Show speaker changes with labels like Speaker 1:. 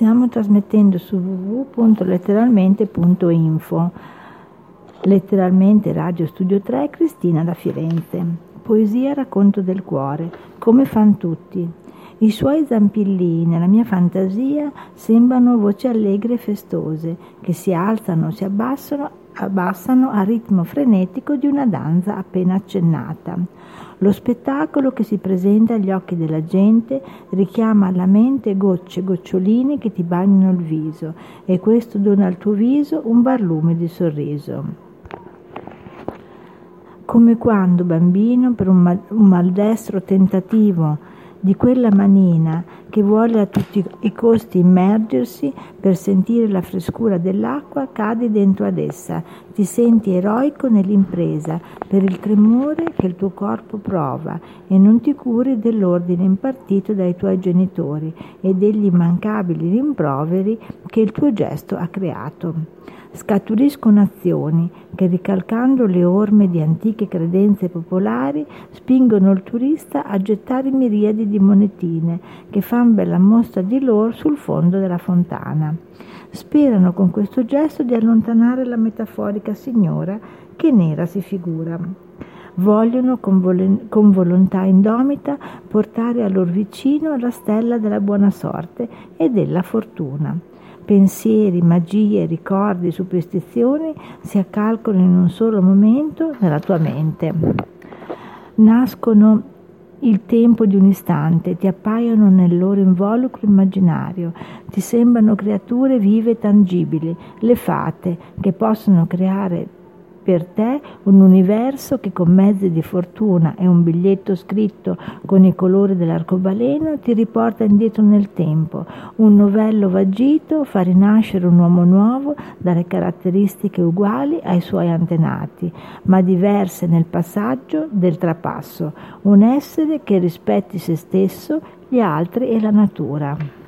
Speaker 1: Stiamo trasmettendo su www.letteralmente.info. Letteralmente Radio Studio 3 Cristina da Firenze. Poesia racconto del cuore, come fan tutti. I suoi zampillini nella mia fantasia sembrano voci allegre e festose che si alzano, si abbassano, abbassano a ritmo frenetico di una danza appena accennata. Lo spettacolo che si presenta agli occhi della gente richiama alla mente gocce, gocciolini che ti bagnano il viso e questo dona al tuo viso un barlume di sorriso come quando bambino per un, mal- un maldestro tentativo di quella manina che vuole a tutti i costi immergersi per sentire la frescura dell'acqua, cadi dentro ad essa, ti senti eroico nell'impresa per il tremore che il tuo corpo prova e non ti curi dell'ordine impartito dai tuoi genitori e degli immancabili rimproveri che il tuo gesto ha creato scaturiscono azioni che, ricalcando le orme di antiche credenze popolari, spingono il turista a gettare miriadi di monetine che fan bella mostra di loro sul fondo della fontana. Sperano con questo gesto di allontanare la metaforica signora che nera si figura vogliono con, vol- con, volontà indomita portare a loro vicino la stella della buona sorte e della fortuna pensieri, magie, ricordi, superstizioni si accalcano in un solo momento nella tua mente. Nascono il tempo di un istante, ti appaiono nel loro involucro immaginario, ti sembrano creature vive e tangibili, le fate che possono creare per te un universo che con mezzi di fortuna e un biglietto scritto con i colori dell'arcobaleno ti riporta indietro nel tempo. Un novello vagito fa rinascere un uomo nuovo dalle caratteristiche uguali ai suoi antenati, ma diverse nel passaggio del trapasso. Un essere che rispetti se stesso, gli altri e la natura.